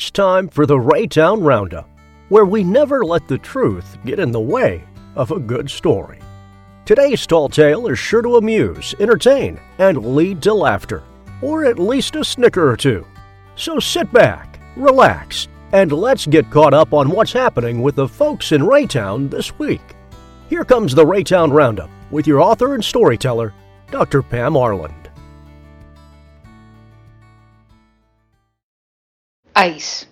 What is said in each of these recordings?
It's time for the Raytown Roundup, where we never let the truth get in the way of a good story. Today's tall tale is sure to amuse, entertain, and lead to laughter, or at least a snicker or two. So sit back, relax, and let's get caught up on what's happening with the folks in Raytown this week. Here comes the Raytown Roundup with your author and storyteller, Dr. Pam Arland. Ice.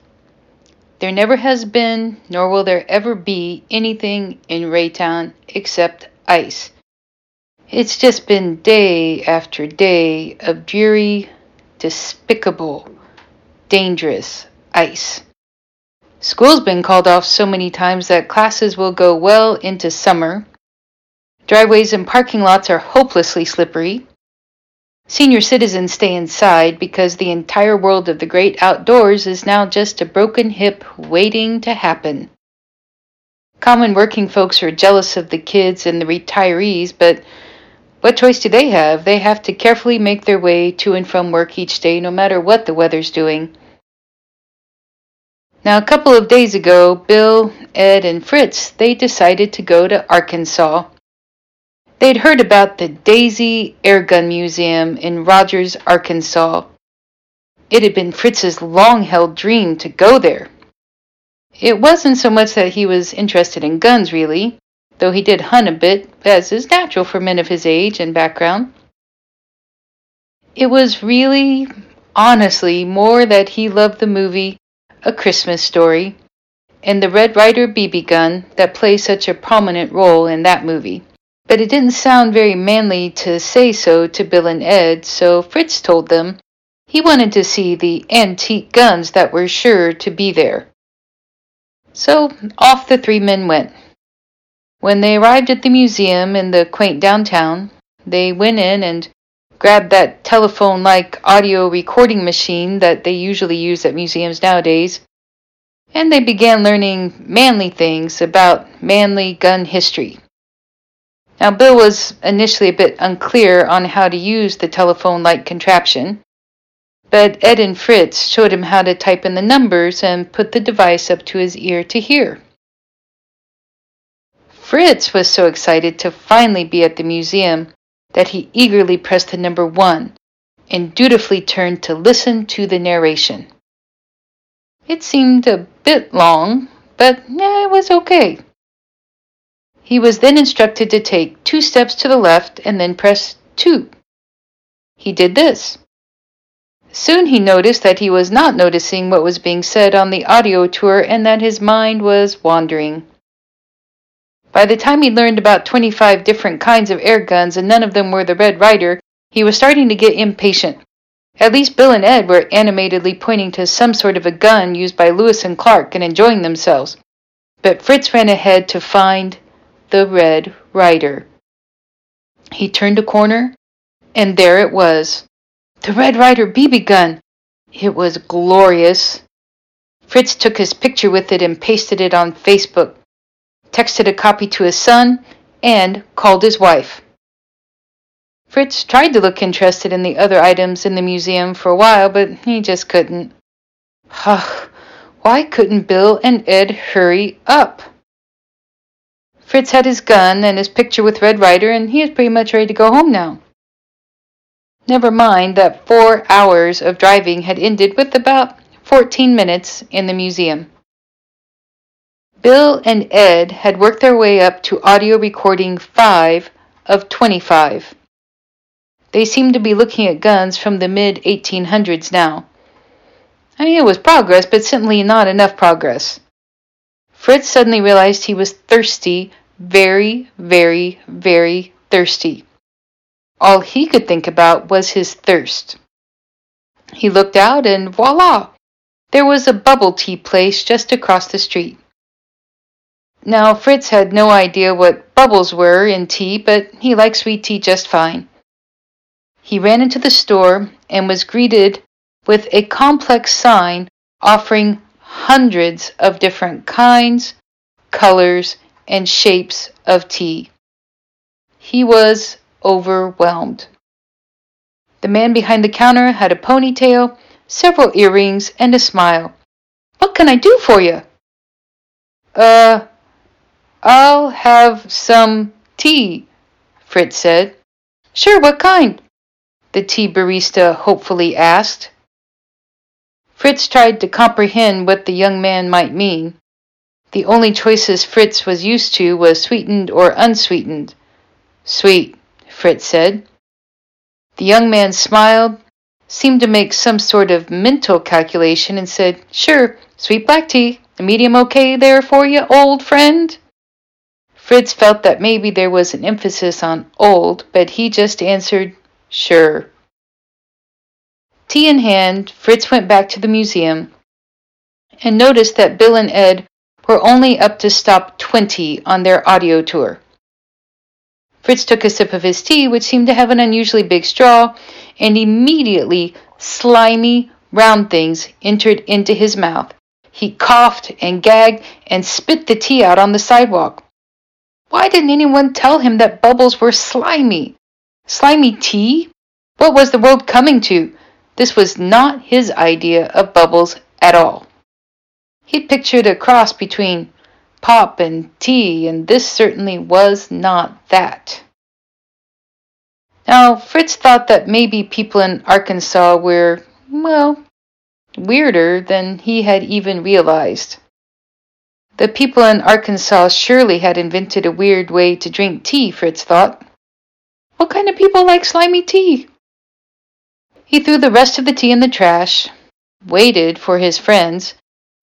There never has been, nor will there ever be, anything in Raytown except ice. It's just been day after day of dreary, despicable, dangerous ice. School's been called off so many times that classes will go well into summer. Driveways and parking lots are hopelessly slippery. Senior citizens stay inside because the entire world of the great outdoors is now just a broken hip waiting to happen. Common working folks are jealous of the kids and the retirees, but what choice do they have? They have to carefully make their way to and from work each day, no matter what the weather's doing. Now, a couple of days ago, Bill, Ed, and Fritz, they decided to go to Arkansas They'd heard about the Daisy Airgun Museum in Rogers, Arkansas. It had been Fritz's long held dream to go there. It wasn't so much that he was interested in guns, really, though he did hunt a bit, as is natural for men of his age and background. It was really, honestly, more that he loved the movie A Christmas Story and the Red Ryder BB gun that plays such a prominent role in that movie. But it didn't sound very manly to say so to Bill and Ed, so Fritz told them he wanted to see the antique guns that were sure to be there. So off the three men went. When they arrived at the museum in the quaint downtown, they went in and grabbed that telephone like audio recording machine that they usually use at museums nowadays, and they began learning manly things about manly gun history. Now, Bill was initially a bit unclear on how to use the telephone like contraption, but Ed and Fritz showed him how to type in the numbers and put the device up to his ear to hear. Fritz was so excited to finally be at the museum that he eagerly pressed the number one and dutifully turned to listen to the narration. It seemed a bit long, but eh, it was okay. He was then instructed to take two steps to the left and then press 2. He did this. Soon he noticed that he was not noticing what was being said on the audio tour and that his mind was wandering. By the time he learned about 25 different kinds of air guns and none of them were the Red Ryder, he was starting to get impatient. At least Bill and Ed were animatedly pointing to some sort of a gun used by Lewis and Clark and enjoying themselves. But Fritz ran ahead to find the Red Ryder. He turned a corner, and there it was the Red Ryder BB gun. It was glorious. Fritz took his picture with it and pasted it on Facebook, texted a copy to his son, and called his wife. Fritz tried to look interested in the other items in the museum for a while, but he just couldn't. Ugh, why couldn't Bill and Ed hurry up? Fritz had his gun and his picture with Red Ryder, and he was pretty much ready to go home now. Never mind that four hours of driving had ended with about 14 minutes in the museum. Bill and Ed had worked their way up to audio recording 5 of 25. They seemed to be looking at guns from the mid 1800s now. I mean, it was progress, but certainly not enough progress. Fritz suddenly realized he was thirsty, very, very, very thirsty. All he could think about was his thirst. He looked out and voila! There was a bubble tea place just across the street. Now, Fritz had no idea what bubbles were in tea, but he liked sweet tea just fine. He ran into the store and was greeted with a complex sign offering hundreds of different kinds, colors, and shapes of tea. He was overwhelmed. The man behind the counter had a ponytail, several earrings, and a smile. What can I do for you? Uh, I'll have some tea, Fritz said. Sure, what kind? The tea barista hopefully asked. Fritz tried to comprehend what the young man might mean. The only choices Fritz was used to was sweetened or unsweetened. Sweet, Fritz said. The young man smiled, seemed to make some sort of mental calculation, and said, Sure, sweet black tea. A medium okay there for you, old friend? Fritz felt that maybe there was an emphasis on old, but he just answered, Sure. Tea in hand, Fritz went back to the museum and noticed that Bill and Ed were only up to stop 20 on their audio tour. Fritz took a sip of his tea, which seemed to have an unusually big straw, and immediately slimy, round things entered into his mouth. He coughed and gagged and spit the tea out on the sidewalk. Why didn't anyone tell him that bubbles were slimy? Slimy tea? What was the world coming to? This was not his idea of bubbles at all. He pictured a cross between pop and tea, and this certainly was not that. Now, Fritz thought that maybe people in Arkansas were, well, weirder than he had even realized. The people in Arkansas surely had invented a weird way to drink tea, Fritz thought. What kind of people like slimy tea? He threw the rest of the tea in the trash, waited for his friends,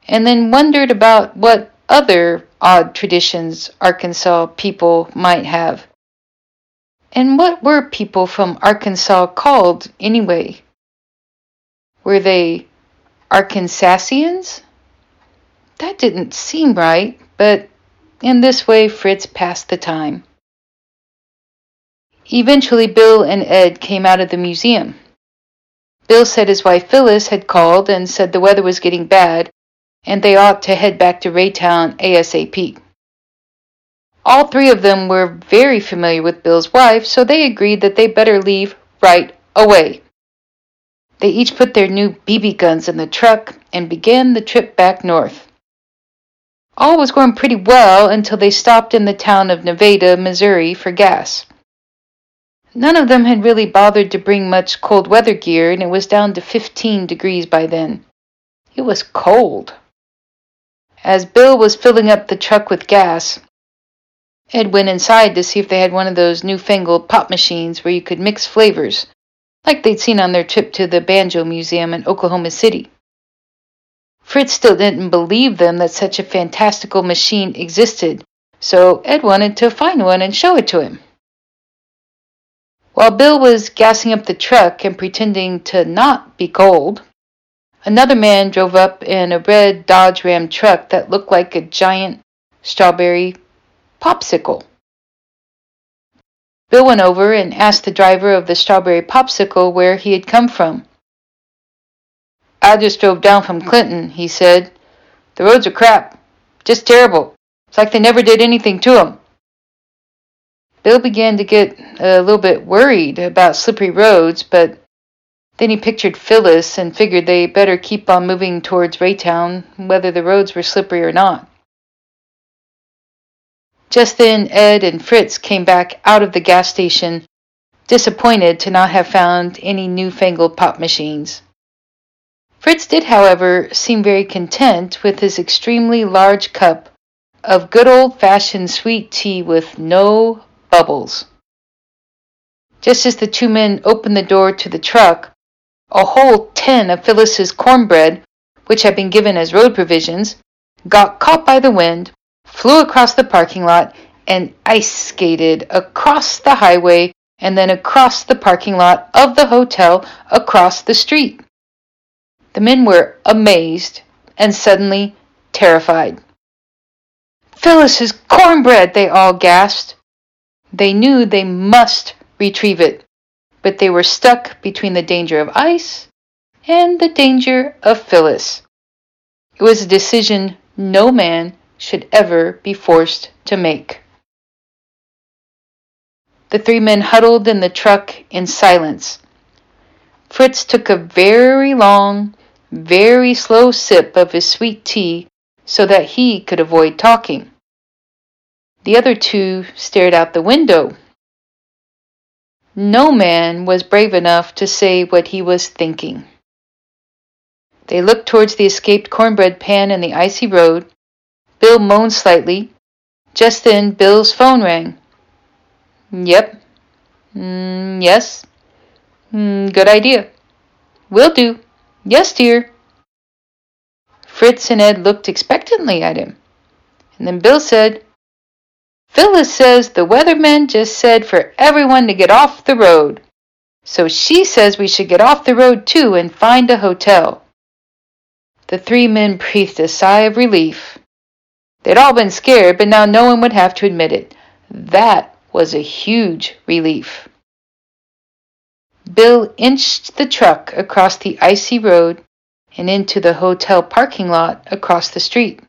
and then wondered about what other odd traditions Arkansas people might have. And what were people from Arkansas called anyway? Were they Arkansasians? That didn't seem right, but in this way Fritz passed the time. Eventually, Bill and Ed came out of the museum. Bill said his wife Phyllis had called and said the weather was getting bad and they ought to head back to Raytown ASAP. All three of them were very familiar with Bill's wife, so they agreed that they better leave right away. They each put their new BB guns in the truck and began the trip back north. All was going pretty well until they stopped in the town of Nevada, Missouri for gas. None of them had really bothered to bring much cold weather gear, and it was down to 15 degrees by then. It was cold. As Bill was filling up the truck with gas, Ed went inside to see if they had one of those newfangled pop machines where you could mix flavors, like they'd seen on their trip to the Banjo Museum in Oklahoma City. Fritz still didn't believe them that such a fantastical machine existed, so Ed wanted to find one and show it to him. While Bill was gassing up the truck and pretending to not be cold, another man drove up in a red Dodge Ram truck that looked like a giant strawberry popsicle. Bill went over and asked the driver of the strawberry popsicle where he had come from. I just drove down from Clinton, he said. The roads are crap. Just terrible. It's like they never did anything to 'em. Bill began to get a little bit worried about slippery roads, but then he pictured Phyllis and figured they better keep on moving towards Raytown, whether the roads were slippery or not. Just then, Ed and Fritz came back out of the gas station, disappointed to not have found any newfangled pop machines. Fritz did, however, seem very content with his extremely large cup of good old fashioned sweet tea with no bubbles. Just as the two men opened the door to the truck, a whole tin of Phyllis's cornbread, which had been given as road provisions, got caught by the wind, flew across the parking lot, and ice skated across the highway and then across the parking lot of the hotel across the street. The men were amazed and suddenly terrified. Phyllis's cornbread, they all gasped. They knew they must retrieve it, but they were stuck between the danger of ice and the danger of Phyllis. It was a decision no man should ever be forced to make. The three men huddled in the truck in silence. Fritz took a very long, very slow sip of his sweet tea so that he could avoid talking. The other two stared out the window. No man was brave enough to say what he was thinking. They looked towards the escaped cornbread pan and the icy road. Bill moaned slightly. Just then, Bill's phone rang. Yep. Mm, yes. Mm, good idea. Will do. Yes, dear. Fritz and Ed looked expectantly at him. And then Bill said, Phyllis says the weatherman just said for everyone to get off the road. So she says we should get off the road too and find a hotel. The three men breathed a sigh of relief. They'd all been scared, but now no one would have to admit it. That was a huge relief. Bill inched the truck across the icy road and into the hotel parking lot across the street.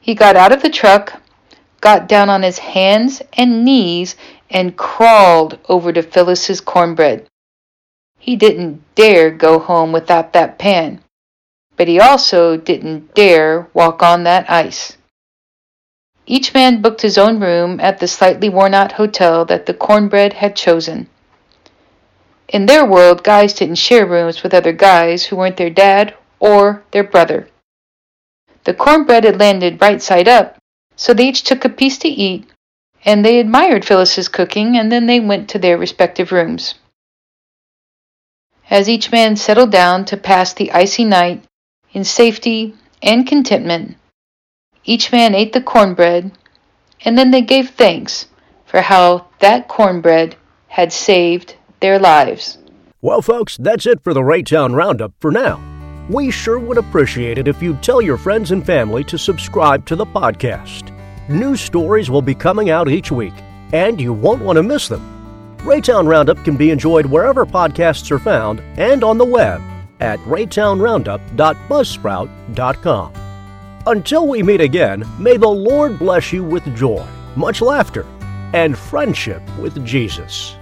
He got out of the truck, got down on his hands and knees, and crawled over to Phyllis's cornbread. He didn't dare go home without that pan but he also didn't dare walk on that ice. Each man booked his own room at the slightly worn out hotel that the cornbread had chosen. In their world, guys didn't share rooms with other guys who weren't their dad or their brother. The cornbread had landed right side up, so they each took a piece to eat, and they admired Phyllis's cooking, and then they went to their respective rooms. As each man settled down to pass the icy night, in safety and contentment. Each man ate the cornbread, and then they gave thanks for how that cornbread had saved their lives. Well, folks, that's it for the Raytown Roundup for now. We sure would appreciate it if you'd tell your friends and family to subscribe to the podcast. New stories will be coming out each week, and you won't want to miss them. Raytown Roundup can be enjoyed wherever podcasts are found and on the web at raytownroundup.buzzsprout.com. Until we meet again, may the Lord bless you with joy, much laughter, and friendship with Jesus.